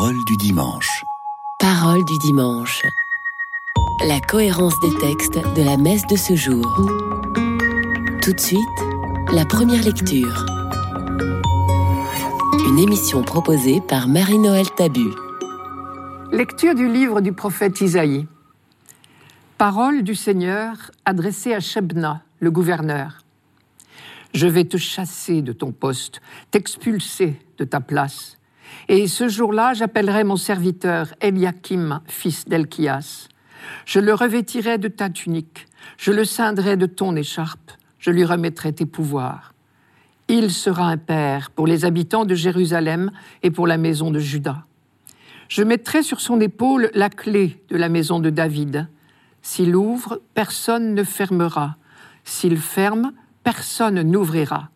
Parole du dimanche. Parole du dimanche. La cohérence des textes de la messe de ce jour. Tout de suite, la première lecture. Une émission proposée par Marie-Noël Tabu. Lecture du livre du prophète Isaïe. Parole du Seigneur adressée à Shebna, le gouverneur. Je vais te chasser de ton poste, t'expulser de ta place. Et ce jour-là, j'appellerai mon serviteur Eliakim, fils d'Elchias. Je le revêtirai de ta tunique, je le ceindrai de ton écharpe, je lui remettrai tes pouvoirs. Il sera un père pour les habitants de Jérusalem et pour la maison de Juda. Je mettrai sur son épaule la clé de la maison de David. S'il ouvre, personne ne fermera. S'il ferme, personne n'ouvrira.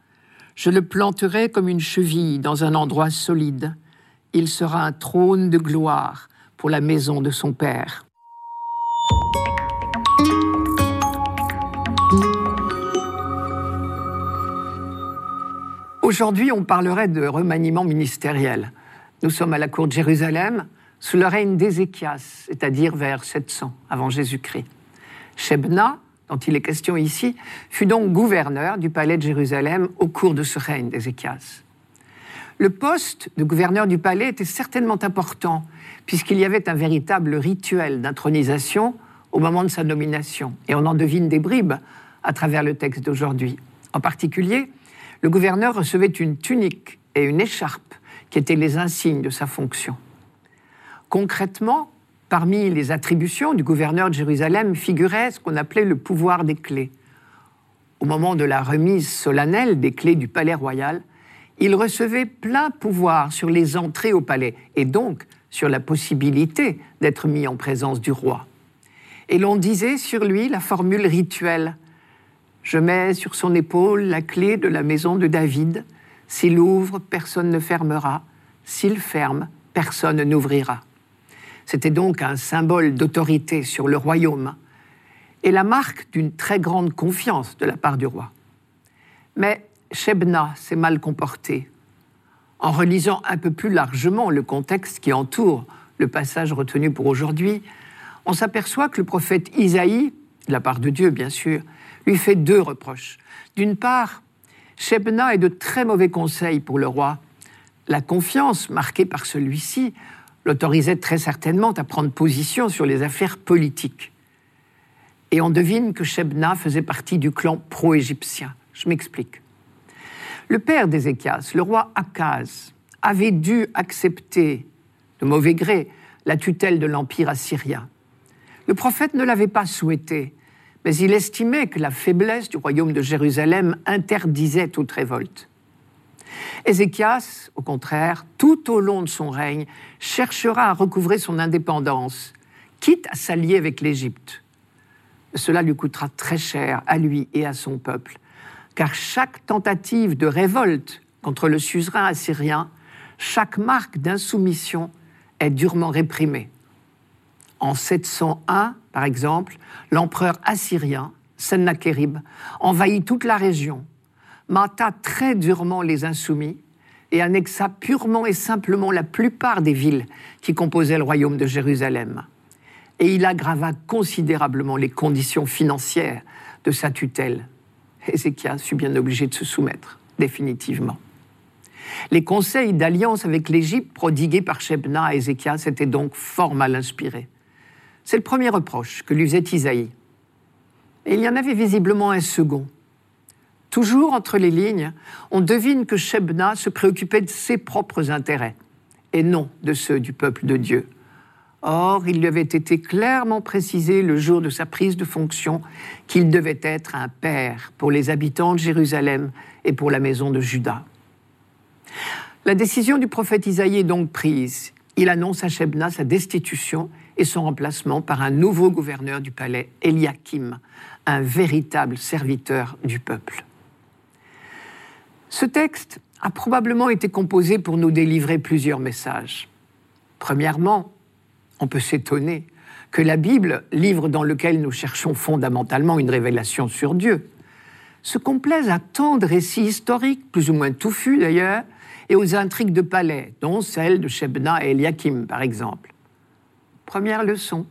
Je le planterai comme une cheville dans un endroit solide. Il sera un trône de gloire pour la maison de son Père. Aujourd'hui, on parlerait de remaniement ministériel. Nous sommes à la cour de Jérusalem, sous le règne d'Ézéchias, c'est-à-dire vers 700 avant Jésus-Christ. Shebna, dont il est question ici, fut donc gouverneur du palais de Jérusalem au cours de ce règne d'Ézéchias. Le poste de gouverneur du palais était certainement important, puisqu'il y avait un véritable rituel d'intronisation au moment de sa nomination, et on en devine des bribes à travers le texte d'aujourd'hui. En particulier, le gouverneur recevait une tunique et une écharpe qui étaient les insignes de sa fonction. Concrètement, parmi les attributions du gouverneur de Jérusalem figurait ce qu'on appelait le pouvoir des clés. Au moment de la remise solennelle des clés du palais royal, il recevait plein pouvoir sur les entrées au palais et donc sur la possibilité d'être mis en présence du roi. Et l'on disait sur lui la formule rituelle Je mets sur son épaule la clé de la maison de David. S'il ouvre, personne ne fermera. S'il ferme, personne n'ouvrira. C'était donc un symbole d'autorité sur le royaume et la marque d'une très grande confiance de la part du roi. Mais Shebna s'est mal comporté. En relisant un peu plus largement le contexte qui entoure le passage retenu pour aujourd'hui, on s'aperçoit que le prophète Isaïe, de la part de Dieu bien sûr, lui fait deux reproches. D'une part, Shebna est de très mauvais conseils pour le roi. La confiance marquée par celui-ci l'autorisait très certainement à prendre position sur les affaires politiques. Et on devine que Shebna faisait partie du clan pro-égyptien. Je m'explique. Le père d'Ézéchias, le roi Akaz, avait dû accepter de mauvais gré la tutelle de l'empire assyrien. Le prophète ne l'avait pas souhaité, mais il estimait que la faiblesse du royaume de Jérusalem interdisait toute révolte. Ézéchias, au contraire, tout au long de son règne, cherchera à recouvrer son indépendance, quitte à s'allier avec l'Égypte. Cela lui coûtera très cher à lui et à son peuple, car chaque tentative de révolte contre le suzerain assyrien, chaque marque d'insoumission est durement réprimée. En 701, par exemple, l'empereur assyrien, Sennacherib, envahit toute la région, mata très durement les insoumis et annexa purement et simplement la plupart des villes qui composaient le royaume de Jérusalem. Et il aggrava considérablement les conditions financières de sa tutelle. Ézéchias fut bien obligé de se soumettre, définitivement. Les conseils d'alliance avec l'Égypte prodigués par Shebna à Ézéchias étaient donc fort mal inspirés. C'est le premier reproche que lui faisait Isaïe. Et il y en avait visiblement un second. Toujours entre les lignes, on devine que Shebna se préoccupait de ses propres intérêts et non de ceux du peuple de Dieu. Or, il lui avait été clairement précisé le jour de sa prise de fonction qu'il devait être un père pour les habitants de Jérusalem et pour la maison de Juda. La décision du prophète Isaïe est donc prise. Il annonce à Shebna sa destitution et son remplacement par un nouveau gouverneur du palais, Eliakim, un véritable serviteur du peuple. Ce texte a probablement été composé pour nous délivrer plusieurs messages. Premièrement, on peut s'étonner que la Bible, livre dans lequel nous cherchons fondamentalement une révélation sur Dieu, se complaise à tant de récits historiques, plus ou moins touffus d'ailleurs, et aux intrigues de palais, dont celle de Shebna et Eliakim, par exemple. Première leçon,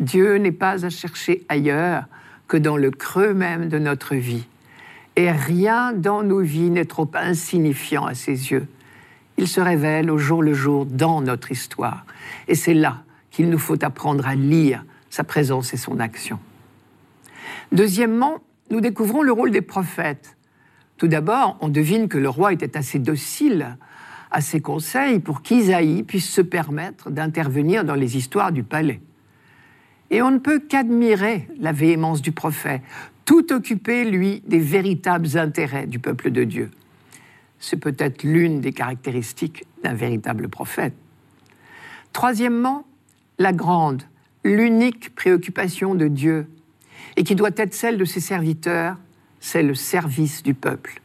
Dieu n'est pas à chercher ailleurs que dans le creux même de notre vie. Et rien dans nos vies n'est trop insignifiant à ses yeux. Il se révèle au jour le jour dans notre histoire. Et c'est là qu'il nous faut apprendre à lire sa présence et son action. Deuxièmement, nous découvrons le rôle des prophètes. Tout d'abord, on devine que le roi était assez docile à ses conseils pour qu'Isaïe puisse se permettre d'intervenir dans les histoires du palais. Et on ne peut qu'admirer la véhémence du prophète, tout occupé, lui, des véritables intérêts du peuple de Dieu. C'est peut-être l'une des caractéristiques d'un véritable prophète. Troisièmement, la grande, l'unique préoccupation de Dieu, et qui doit être celle de ses serviteurs, c'est le service du peuple.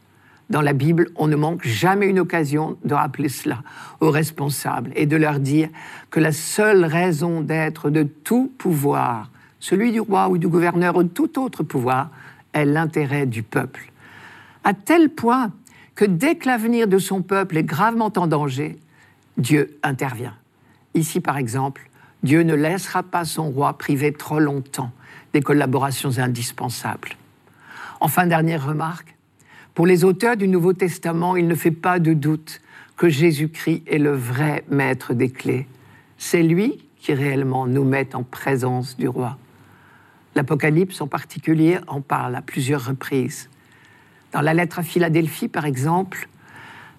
Dans la Bible, on ne manque jamais une occasion de rappeler cela aux responsables et de leur dire que la seule raison d'être de tout pouvoir, celui du roi ou du gouverneur ou de tout autre pouvoir, est l'intérêt du peuple. À tel point que dès que l'avenir de son peuple est gravement en danger, Dieu intervient. Ici, par exemple, Dieu ne laissera pas son roi privé trop longtemps des collaborations indispensables. Enfin, dernière remarque, pour les auteurs du Nouveau Testament, il ne fait pas de doute que Jésus-Christ est le vrai maître des clés. C'est lui qui réellement nous met en présence du roi. L'Apocalypse en particulier en parle à plusieurs reprises. Dans la lettre à Philadelphie, par exemple,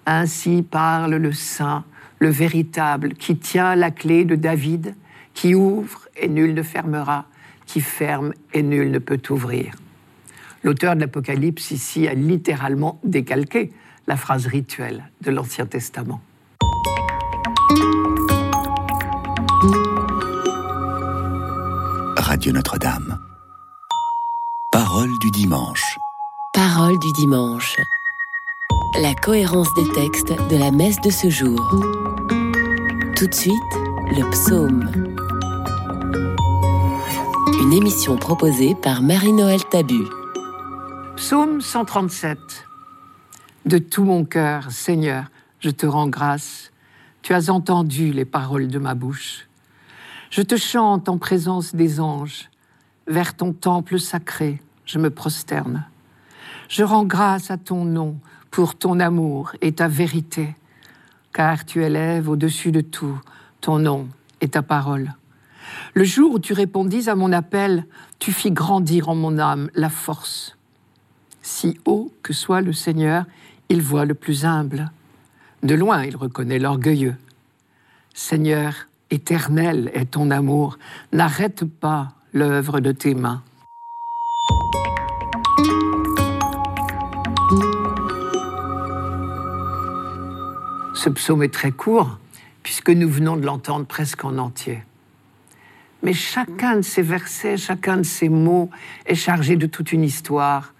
Ainsi parle le Saint, le véritable, qui tient la clé de David qui ouvre et nul ne fermera, qui ferme et nul ne peut ouvrir. L'auteur de l'Apocalypse ici a littéralement décalqué la phrase rituelle de l'Ancien Testament. Radio Notre-Dame. Parole du dimanche. Parole du dimanche. La cohérence des textes de la messe de ce jour. Tout de suite, le psaume. Une émission proposée par Marie-Noël Tabu. Psaume 137. De tout mon cœur, Seigneur, je te rends grâce. Tu as entendu les paroles de ma bouche. Je te chante en présence des anges. Vers ton temple sacré, je me prosterne. Je rends grâce à ton nom pour ton amour et ta vérité, car tu élèves au-dessus de tout ton nom et ta parole. Le jour où tu répondis à mon appel, tu fis grandir en mon âme la force. Si haut que soit le Seigneur, il voit le plus humble. De loin, il reconnaît l'orgueilleux. Seigneur, éternel est ton amour, n'arrête pas l'œuvre de tes mains. Ce psaume est très court, puisque nous venons de l'entendre presque en entier. Mais chacun de ces versets, chacun de ces mots est chargé de toute une histoire.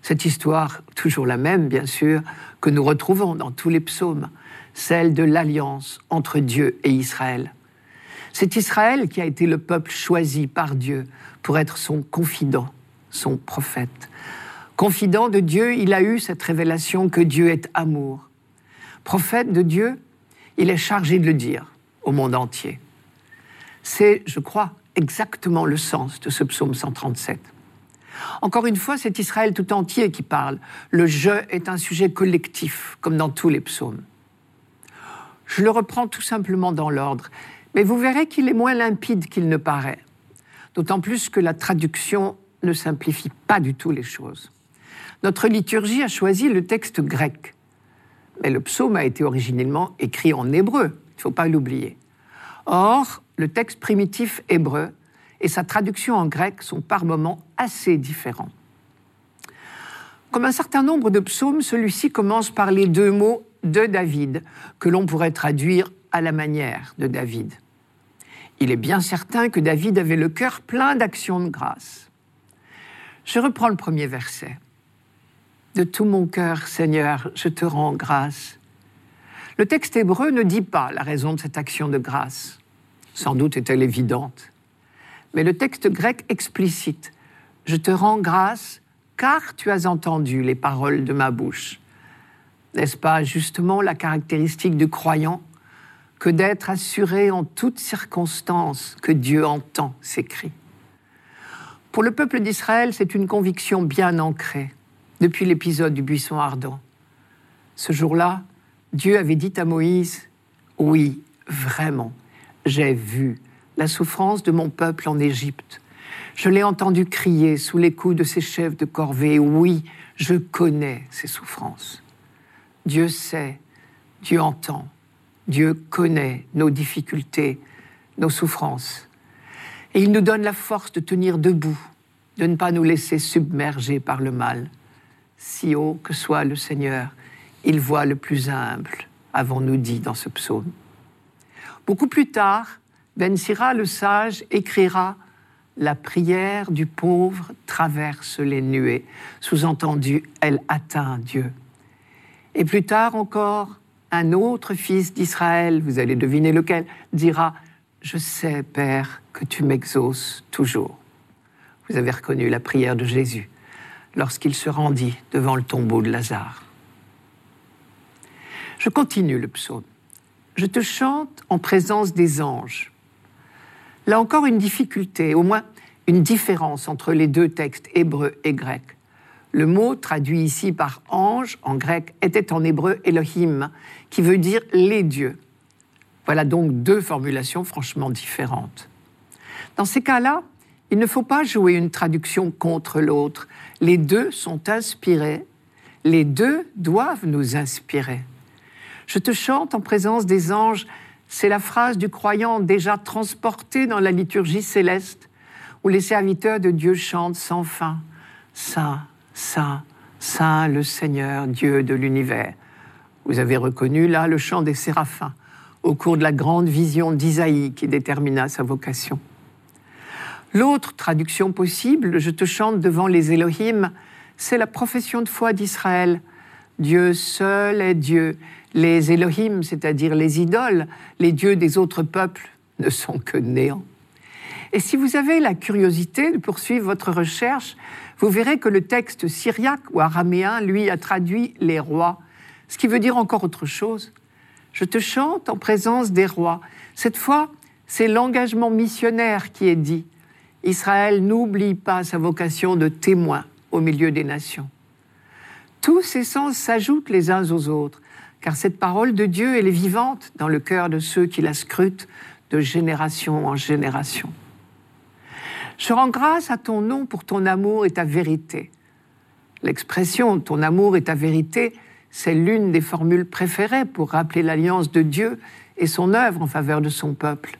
Cette histoire, toujours la même, bien sûr, que nous retrouvons dans tous les psaumes, celle de l'alliance entre Dieu et Israël. C'est Israël qui a été le peuple choisi par Dieu pour être son confident, son prophète. Confident de Dieu, il a eu cette révélation que Dieu est amour. Prophète de Dieu, il est chargé de le dire au monde entier. C'est, je crois, exactement le sens de ce psaume 137. Encore une fois, c'est Israël tout entier qui parle. Le je est un sujet collectif, comme dans tous les psaumes. Je le reprends tout simplement dans l'ordre, mais vous verrez qu'il est moins limpide qu'il ne paraît, d'autant plus que la traduction ne simplifie pas du tout les choses. Notre liturgie a choisi le texte grec, mais le psaume a été originellement écrit en hébreu, il ne faut pas l'oublier. Or, le texte primitif hébreu et sa traduction en grec sont par moments assez différents. Comme un certain nombre de psaumes, celui-ci commence par les deux mots de David, que l'on pourrait traduire à la manière de David. Il est bien certain que David avait le cœur plein d'actions de grâce. Je reprends le premier verset. De tout mon cœur, Seigneur, je te rends grâce. Le texte hébreu ne dit pas la raison de cette action de grâce. Sans doute est-elle évidente. Mais le texte grec explicite Je te rends grâce car tu as entendu les paroles de ma bouche. N'est-ce pas justement la caractéristique du croyant que d'être assuré en toutes circonstances que Dieu entend ses cris? Pour le peuple d'Israël, c'est une conviction bien ancrée depuis l'épisode du buisson ardent. Ce jour-là, Dieu avait dit à Moïse, oui, vraiment, j'ai vu la souffrance de mon peuple en Égypte. Je l'ai entendu crier sous les coups de ses chefs de corvée. Oui, je connais ses souffrances. Dieu sait, Dieu entend, Dieu connaît nos difficultés, nos souffrances. Et il nous donne la force de tenir debout, de ne pas nous laisser submerger par le mal. Si haut que soit le Seigneur, il voit le plus humble, avons-nous dit dans ce psaume. Beaucoup plus tard, Ben Sira le sage écrira La prière du pauvre traverse les nuées. Sous-entendu, elle atteint Dieu. Et plus tard encore, un autre fils d'Israël, vous allez deviner lequel, dira Je sais, Père, que tu m'exauces toujours. Vous avez reconnu la prière de Jésus lorsqu'il se rendit devant le tombeau de Lazare. Je continue le psaume. Je te chante en présence des anges. Là encore une difficulté, au moins une différence entre les deux textes hébreu et grec. Le mot traduit ici par ange en grec était en hébreu Elohim, qui veut dire les dieux. Voilà donc deux formulations franchement différentes. Dans ces cas-là, il ne faut pas jouer une traduction contre l'autre. Les deux sont inspirés, les deux doivent nous inspirer. Je te chante en présence des anges, c'est la phrase du croyant déjà transportée dans la liturgie céleste, où les serviteurs de Dieu chantent sans fin. Saint, Saint, Saint le Seigneur, Dieu de l'univers. Vous avez reconnu là le chant des séraphins au cours de la grande vision d'Isaïe qui détermina sa vocation. L'autre traduction possible, je te chante devant les Élohim, c'est la profession de foi d'Israël. Dieu seul est Dieu. Les Élohim, c'est-à-dire les idoles, les dieux des autres peuples, ne sont que néant. Et si vous avez la curiosité de poursuivre votre recherche, vous verrez que le texte syriaque ou araméen, lui, a traduit les rois, ce qui veut dire encore autre chose. Je te chante en présence des rois. Cette fois, c'est l'engagement missionnaire qui est dit. Israël n'oublie pas sa vocation de témoin au milieu des nations. Tous ces sens s'ajoutent les uns aux autres, car cette parole de Dieu, elle est vivante dans le cœur de ceux qui la scrutent de génération en génération. Je rends grâce à ton nom pour ton amour et ta vérité. L'expression ton amour et ta vérité, c'est l'une des formules préférées pour rappeler l'alliance de Dieu et son œuvre en faveur de son peuple.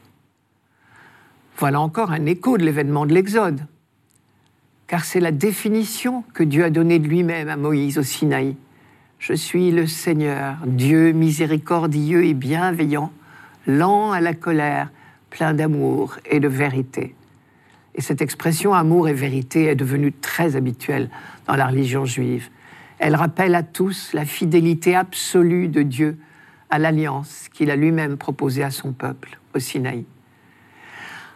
Voilà encore un écho de l'événement de l'Exode, car c'est la définition que Dieu a donnée de lui-même à Moïse au Sinaï. Je suis le Seigneur, Dieu miséricordieux et bienveillant, lent à la colère, plein d'amour et de vérité. Et cette expression amour et vérité est devenue très habituelle dans la religion juive. Elle rappelle à tous la fidélité absolue de Dieu à l'alliance qu'il a lui-même proposée à son peuple au Sinaï.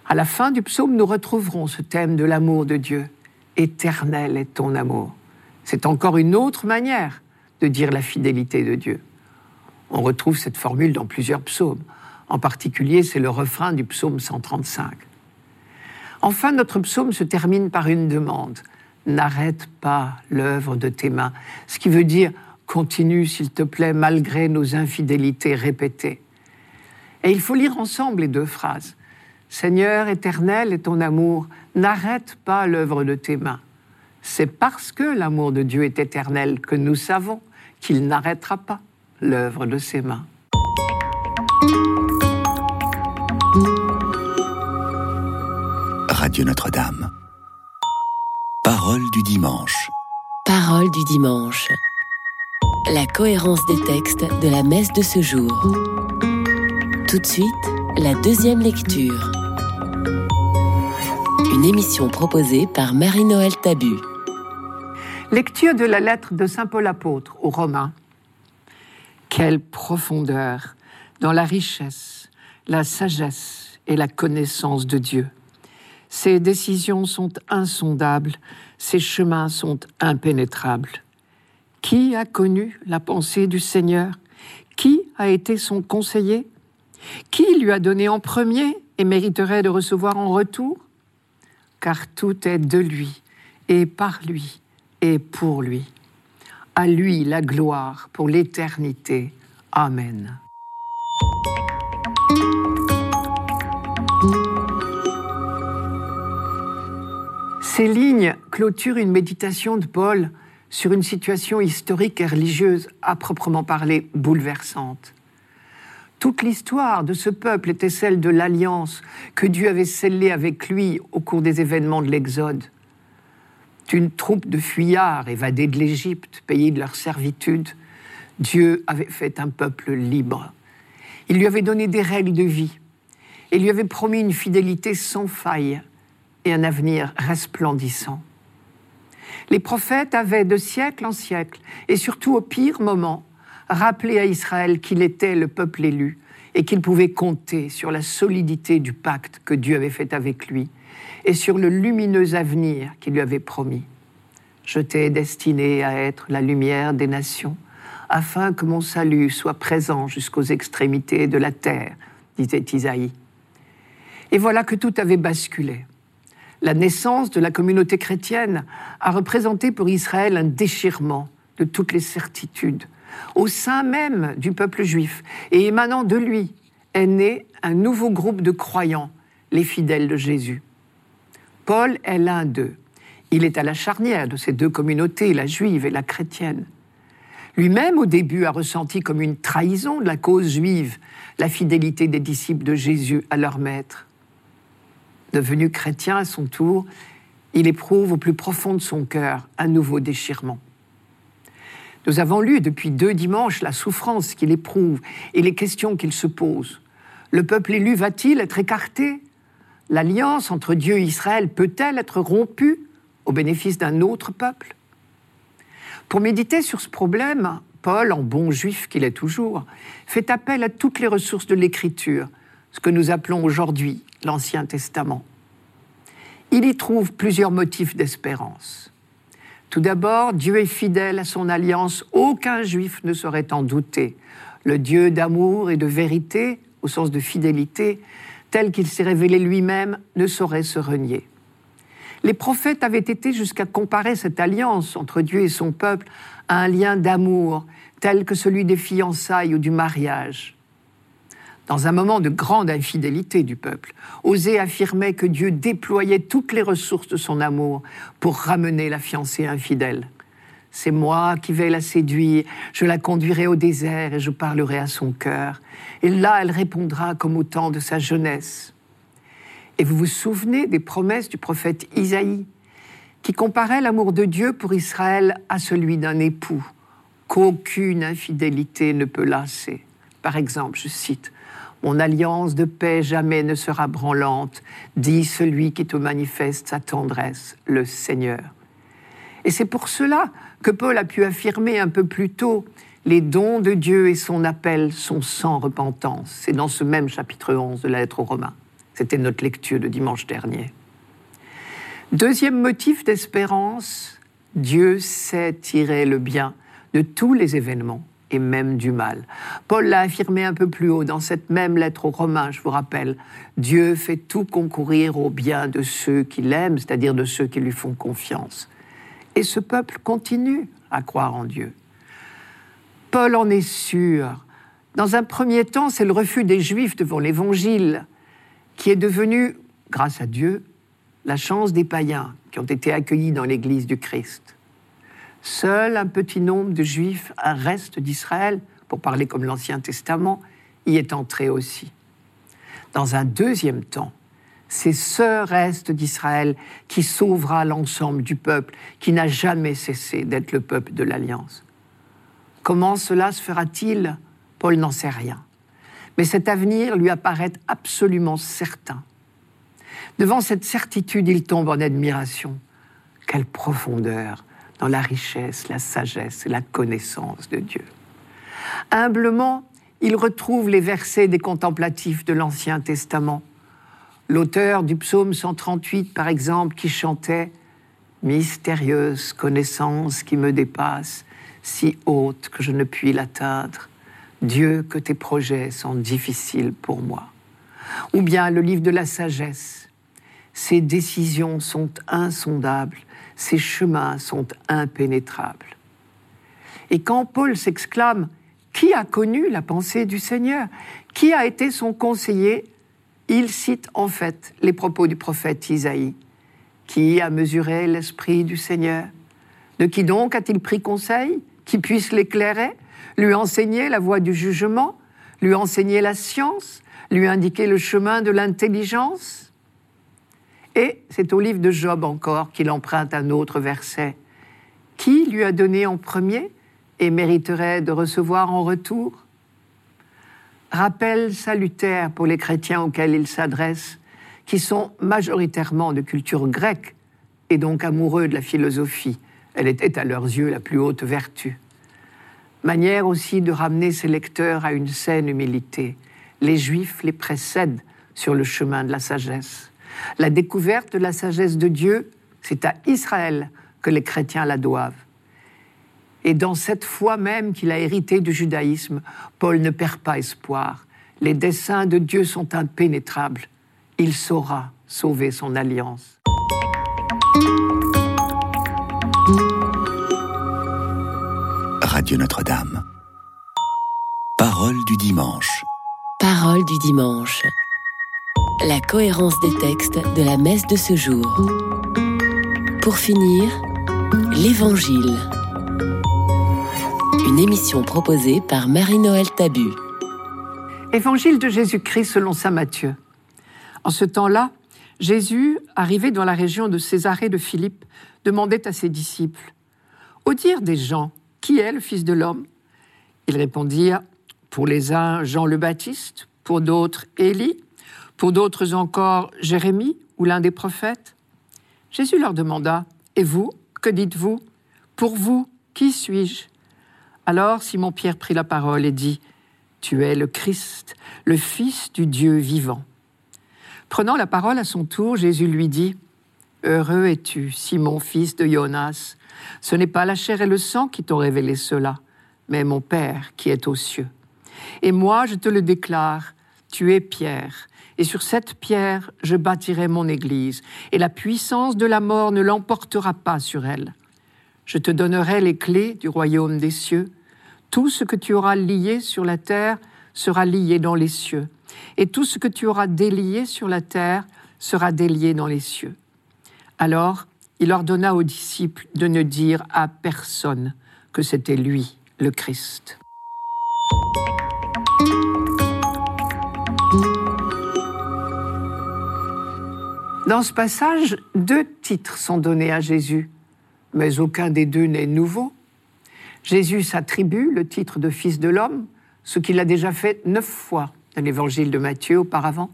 À la fin du psaume, nous retrouverons ce thème de l'amour de Dieu. Éternel est ton amour. C'est encore une autre manière dire la fidélité de Dieu. On retrouve cette formule dans plusieurs psaumes. En particulier, c'est le refrain du psaume 135. Enfin, notre psaume se termine par une demande. N'arrête pas l'œuvre de tes mains. Ce qui veut dire continue, s'il te plaît, malgré nos infidélités répétées. Et il faut lire ensemble les deux phrases. Seigneur éternel et ton amour, n'arrête pas l'œuvre de tes mains. C'est parce que l'amour de Dieu est éternel que nous savons qu'il n'arrêtera pas l'œuvre de ses mains. Radio Notre-Dame. Parole du dimanche. Parole du dimanche. La cohérence des textes de la messe de ce jour. Tout de suite, la deuxième lecture. Une émission proposée par Marie-Noël Tabu. Lecture de la lettre de Saint Paul apôtre aux Romains. Quelle profondeur dans la richesse, la sagesse et la connaissance de Dieu. Ses décisions sont insondables, ses chemins sont impénétrables. Qui a connu la pensée du Seigneur? Qui a été son conseiller? Qui lui a donné en premier et mériterait de recevoir en retour? Car tout est de lui, et par lui, et pour lui. À lui la gloire pour l'éternité. Amen. Ces lignes clôturent une méditation de Paul sur une situation historique et religieuse à proprement parler bouleversante. Toute l'histoire de ce peuple était celle de l'alliance que Dieu avait scellée avec lui au cours des événements de l'Exode. D'une troupe de fuyards évadés de l'Égypte, payés de leur servitude, Dieu avait fait un peuple libre. Il lui avait donné des règles de vie et lui avait promis une fidélité sans faille et un avenir resplendissant. Les prophètes avaient de siècle en siècle, et surtout au pire moment, rappelé à Israël qu'il était le peuple élu et qu'il pouvait compter sur la solidité du pacte que Dieu avait fait avec lui et sur le lumineux avenir qu'il lui avait promis. Je t'ai destiné à être la lumière des nations, afin que mon salut soit présent jusqu'aux extrémités de la terre, disait Isaïe. Et voilà que tout avait basculé la naissance de la communauté chrétienne a représenté pour Israël un déchirement de toutes les certitudes. Au sein même du peuple juif et émanant de lui est né un nouveau groupe de croyants, les fidèles de Jésus. Paul est l'un d'eux. Il est à la charnière de ces deux communautés, la juive et la chrétienne. Lui-même, au début, a ressenti comme une trahison de la cause juive la fidélité des disciples de Jésus à leur maître devenu chrétien à son tour, il éprouve au plus profond de son cœur un nouveau déchirement. Nous avons lu depuis deux dimanches la souffrance qu'il éprouve et les questions qu'il se pose. Le peuple élu va-t-il être écarté? L'alliance entre Dieu et Israël peut-elle être rompue au bénéfice d'un autre peuple? Pour méditer sur ce problème, Paul, en bon juif qu'il est toujours, fait appel à toutes les ressources de l'Écriture, ce que nous appelons aujourd'hui l'Ancien Testament. Il y trouve plusieurs motifs d'espérance. Tout d'abord, Dieu est fidèle à son alliance, aucun juif ne saurait en douter. Le Dieu d'amour et de vérité, au sens de fidélité, tel qu'il s'est révélé lui-même, ne saurait se renier. Les prophètes avaient été jusqu'à comparer cette alliance entre Dieu et son peuple à un lien d'amour, tel que celui des fiançailles ou du mariage dans un moment de grande infidélité du peuple, osait affirmer que Dieu déployait toutes les ressources de son amour pour ramener la fiancée infidèle. C'est moi qui vais la séduire, je la conduirai au désert et je parlerai à son cœur. Et là, elle répondra comme au temps de sa jeunesse. Et vous vous souvenez des promesses du prophète Isaïe, qui comparait l'amour de Dieu pour Israël à celui d'un époux, qu'aucune infidélité ne peut lasser. Par exemple, je cite, mon alliance de paix jamais ne sera branlante, dit celui qui te manifeste sa tendresse, le Seigneur. Et c'est pour cela que Paul a pu affirmer un peu plus tôt les dons de Dieu et son appel sont sans repentance. C'est dans ce même chapitre 11 de la lettre aux Romains. C'était notre lecture de dimanche dernier. Deuxième motif d'espérance, Dieu sait tirer le bien de tous les événements et même du mal. Paul l'a affirmé un peu plus haut dans cette même lettre aux Romains, je vous rappelle. Dieu fait tout concourir au bien de ceux qui l'aiment, c'est-à-dire de ceux qui lui font confiance. Et ce peuple continue à croire en Dieu. Paul en est sûr. Dans un premier temps, c'est le refus des Juifs devant l'Évangile qui est devenu, grâce à Dieu, la chance des païens qui ont été accueillis dans l'Église du Christ. Seul un petit nombre de Juifs, un reste d'Israël, pour parler comme l'Ancien Testament, y est entré aussi. Dans un deuxième temps, c'est ce reste d'Israël qui sauvera l'ensemble du peuple, qui n'a jamais cessé d'être le peuple de l'Alliance. Comment cela se fera-t-il? Paul n'en sait rien. Mais cet avenir lui apparaît absolument certain. Devant cette certitude, il tombe en admiration. Quelle profondeur dans la richesse, la sagesse et la connaissance de Dieu. Humblement, il retrouve les versets des contemplatifs de l'Ancien Testament. L'auteur du psaume 138, par exemple, qui chantait Mystérieuse connaissance qui me dépasse, si haute que je ne puis l'atteindre. Dieu, que tes projets sont difficiles pour moi. Ou bien le livre de la sagesse. Ses décisions sont insondables, ses chemins sont impénétrables. Et quand Paul s'exclame Qui a connu la pensée du Seigneur? Qui a été son conseiller il cite en fait les propos du prophète Isaïe. Qui a mesuré l'esprit du Seigneur? De qui donc a-t-il pris conseil Qui puisse l'éclairer Lui enseigner la voie du jugement Lui enseigner la science Lui indiquer le chemin de l'intelligence? Et c'est au livre de Job encore qu'il emprunte un autre verset. Qui lui a donné en premier et mériterait de recevoir en retour? Rappel salutaire pour les chrétiens auxquels il s'adresse, qui sont majoritairement de culture grecque et donc amoureux de la philosophie. Elle était à leurs yeux la plus haute vertu. Manière aussi de ramener ses lecteurs à une saine humilité. Les Juifs les précèdent sur le chemin de la sagesse. La découverte de la sagesse de Dieu, c'est à Israël que les chrétiens la doivent. Et dans cette foi même qu'il a hérité du judaïsme, Paul ne perd pas espoir. Les desseins de Dieu sont impénétrables. Il saura sauver son alliance. Radio Notre-Dame. Parole du dimanche. Parole du dimanche. La cohérence des textes de la messe de ce jour. Pour finir, l'Évangile. Une émission proposée par Marie-Noël Tabu. Évangile de Jésus-Christ selon saint Matthieu. En ce temps-là, Jésus, arrivé dans la région de Césarée de Philippe, demandait à ses disciples Au dire des gens, qui est le Fils de l'homme? Ils répondirent Pour les uns, Jean le Baptiste, pour d'autres, Élie, pour d'autres encore, Jérémie ou l'un des prophètes. Jésus leur demanda Et vous, que dites-vous? Pour vous, qui suis-je? Alors Simon-Pierre prit la parole et dit, Tu es le Christ, le Fils du Dieu vivant. Prenant la parole à son tour, Jésus lui dit, Heureux es-tu, Simon, fils de Jonas. Ce n'est pas la chair et le sang qui t'ont révélé cela, mais mon Père qui est aux cieux. Et moi, je te le déclare, tu es Pierre, et sur cette pierre, je bâtirai mon Église, et la puissance de la mort ne l'emportera pas sur elle. Je te donnerai les clés du royaume des cieux. Tout ce que tu auras lié sur la terre sera lié dans les cieux, et tout ce que tu auras délié sur la terre sera délié dans les cieux. Alors il ordonna aux disciples de ne dire à personne que c'était lui, le Christ. Dans ce passage, deux titres sont donnés à Jésus mais aucun des deux n'est nouveau. Jésus s'attribue le titre de Fils de l'homme, ce qu'il a déjà fait neuf fois dans l'évangile de Matthieu auparavant,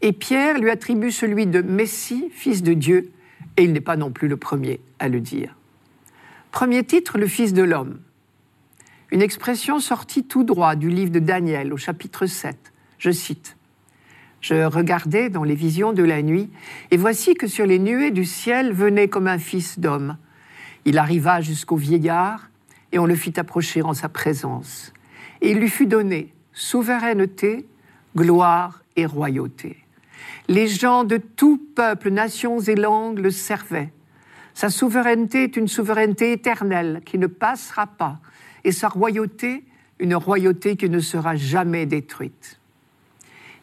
et Pierre lui attribue celui de Messie, Fils de Dieu, et il n'est pas non plus le premier à le dire. Premier titre, le Fils de l'homme. Une expression sortie tout droit du livre de Daniel au chapitre 7. Je cite. Je regardais dans les visions de la nuit, et voici que sur les nuées du ciel venait comme un fils d'homme. Il arriva jusqu'au vieillard et on le fit approcher en sa présence. Et il lui fut donné souveraineté, gloire et royauté. Les gens de tout peuple, nations et langues le servaient. Sa souveraineté est une souveraineté éternelle qui ne passera pas, et sa royauté, une royauté qui ne sera jamais détruite.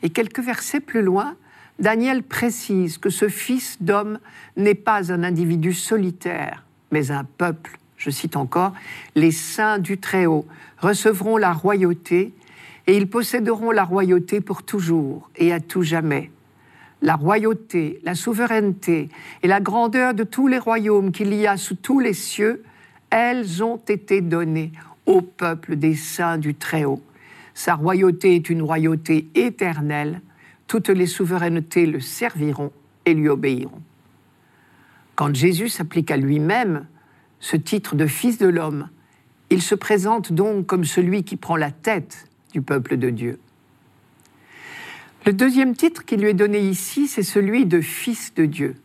Et quelques versets plus loin, Daniel précise que ce fils d'homme n'est pas un individu solitaire, mais un peuple, je cite encore, les saints du Très-Haut recevront la royauté et ils posséderont la royauté pour toujours et à tout jamais. La royauté, la souveraineté et la grandeur de tous les royaumes qu'il y a sous tous les cieux, elles ont été données au peuple des saints du Très-Haut. Sa royauté est une royauté éternelle, toutes les souverainetés le serviront et lui obéiront. Quand Jésus s'applique à lui-même ce titre de Fils de l'homme, il se présente donc comme celui qui prend la tête du peuple de Dieu. Le deuxième titre qui lui est donné ici, c'est celui de Fils de Dieu.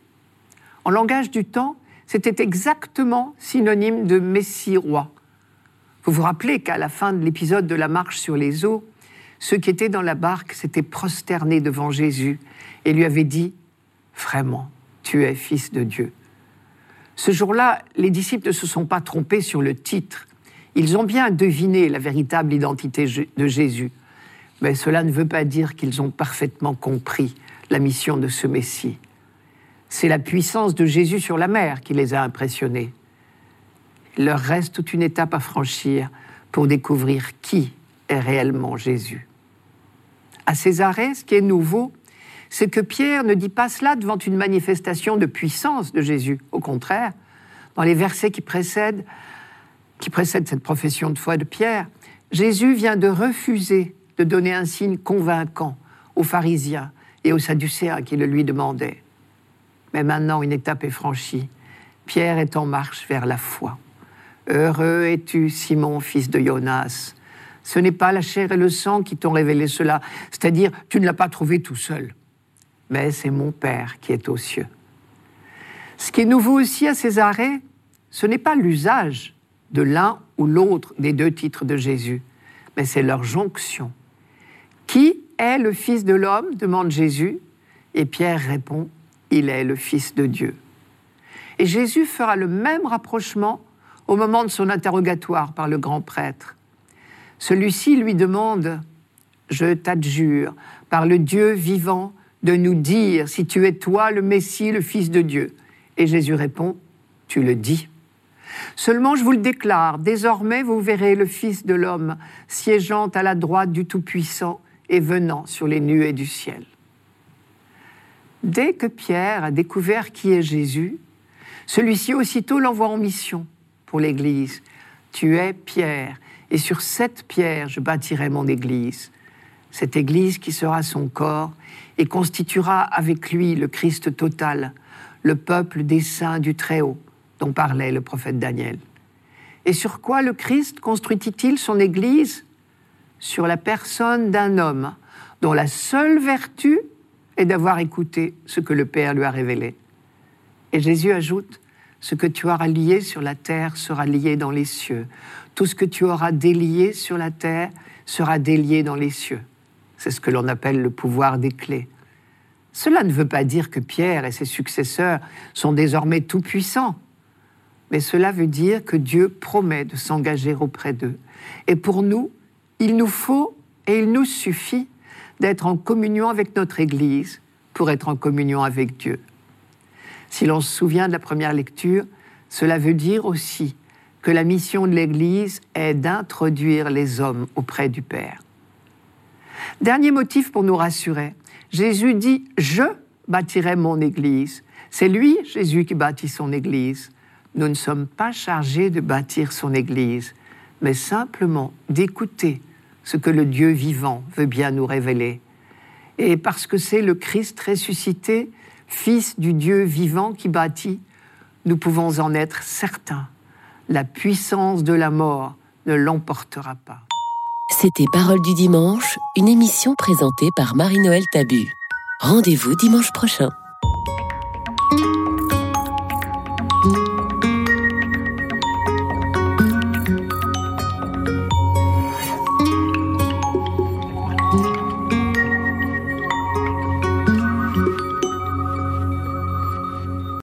En langage du temps, c'était exactement synonyme de Messie roi. Vous vous rappelez qu'à la fin de l'épisode de la marche sur les eaux, ceux qui étaient dans la barque s'étaient prosternés devant Jésus et lui avaient dit, Vraiment, tu es fils de Dieu. Ce jour-là, les disciples ne se sont pas trompés sur le titre. Ils ont bien deviné la véritable identité de Jésus. Mais cela ne veut pas dire qu'ils ont parfaitement compris la mission de ce Messie. C'est la puissance de Jésus sur la mer qui les a impressionnés. Il leur reste toute une étape à franchir pour découvrir qui est réellement Jésus. À Césarée, ce qui est nouveau, c'est que Pierre ne dit pas cela devant une manifestation de puissance de Jésus. Au contraire, dans les versets qui précèdent, cette profession de foi de Pierre, Jésus vient de refuser de donner un signe convaincant aux pharisiens et aux sadducéens qui le lui demandaient. Mais maintenant, une étape est franchie. Pierre est en marche vers la foi. Heureux es-tu, Simon, fils de Jonas. Ce n'est pas la chair et le sang qui t'ont révélé cela, c'est-à-dire tu ne l'as pas trouvé tout seul, mais c'est mon Père qui est aux cieux. Ce qui est nouveau aussi à Césarée, ce n'est pas l'usage de l'un ou l'autre des deux titres de Jésus, mais c'est leur jonction. Qui est le Fils de l'homme demande Jésus, et Pierre répond, Il est le Fils de Dieu. Et Jésus fera le même rapprochement au moment de son interrogatoire par le grand prêtre. Celui-ci lui demande, Je t'adjure, par le Dieu vivant, de nous dire si tu es toi le Messie, le Fils de Dieu. Et Jésus répond, Tu le dis. Seulement, je vous le déclare, désormais vous verrez le Fils de l'homme siégeant à la droite du Tout-Puissant et venant sur les nuées du ciel. Dès que Pierre a découvert qui est Jésus, celui-ci aussitôt l'envoie en mission pour l'Église. Tu es Pierre, et sur cette pierre je bâtirai mon Église. Cette Église qui sera son corps et constituera avec lui le Christ total, le peuple des saints du Très-Haut, dont parlait le prophète Daniel. Et sur quoi le Christ construit-il son Église? Sur la personne d'un homme dont la seule vertu est d'avoir écouté ce que le Père lui a révélé. Et Jésus ajoute, ce que tu auras lié sur la terre sera lié dans les cieux. Tout ce que tu auras délié sur la terre sera délié dans les cieux. C'est ce que l'on appelle le pouvoir des clés. Cela ne veut pas dire que Pierre et ses successeurs sont désormais tout-puissants mais cela veut dire que Dieu promet de s'engager auprès d'eux. Et pour nous, il nous faut et il nous suffit d'être en communion avec notre Église pour être en communion avec Dieu. Si l'on se souvient de la première lecture, cela veut dire aussi que la mission de l'Église est d'introduire les hommes auprès du Père. Dernier motif pour nous rassurer, Jésus dit ⁇ Je bâtirai mon Église ⁇ C'est lui, Jésus, qui bâtit son Église nous ne sommes pas chargés de bâtir son Église, mais simplement d'écouter ce que le Dieu vivant veut bien nous révéler. Et parce que c'est le Christ ressuscité, Fils du Dieu vivant qui bâtit, nous pouvons en être certains. La puissance de la mort ne l'emportera pas. C'était Parole du dimanche, une émission présentée par Marie-Noël Tabu. Rendez-vous dimanche prochain.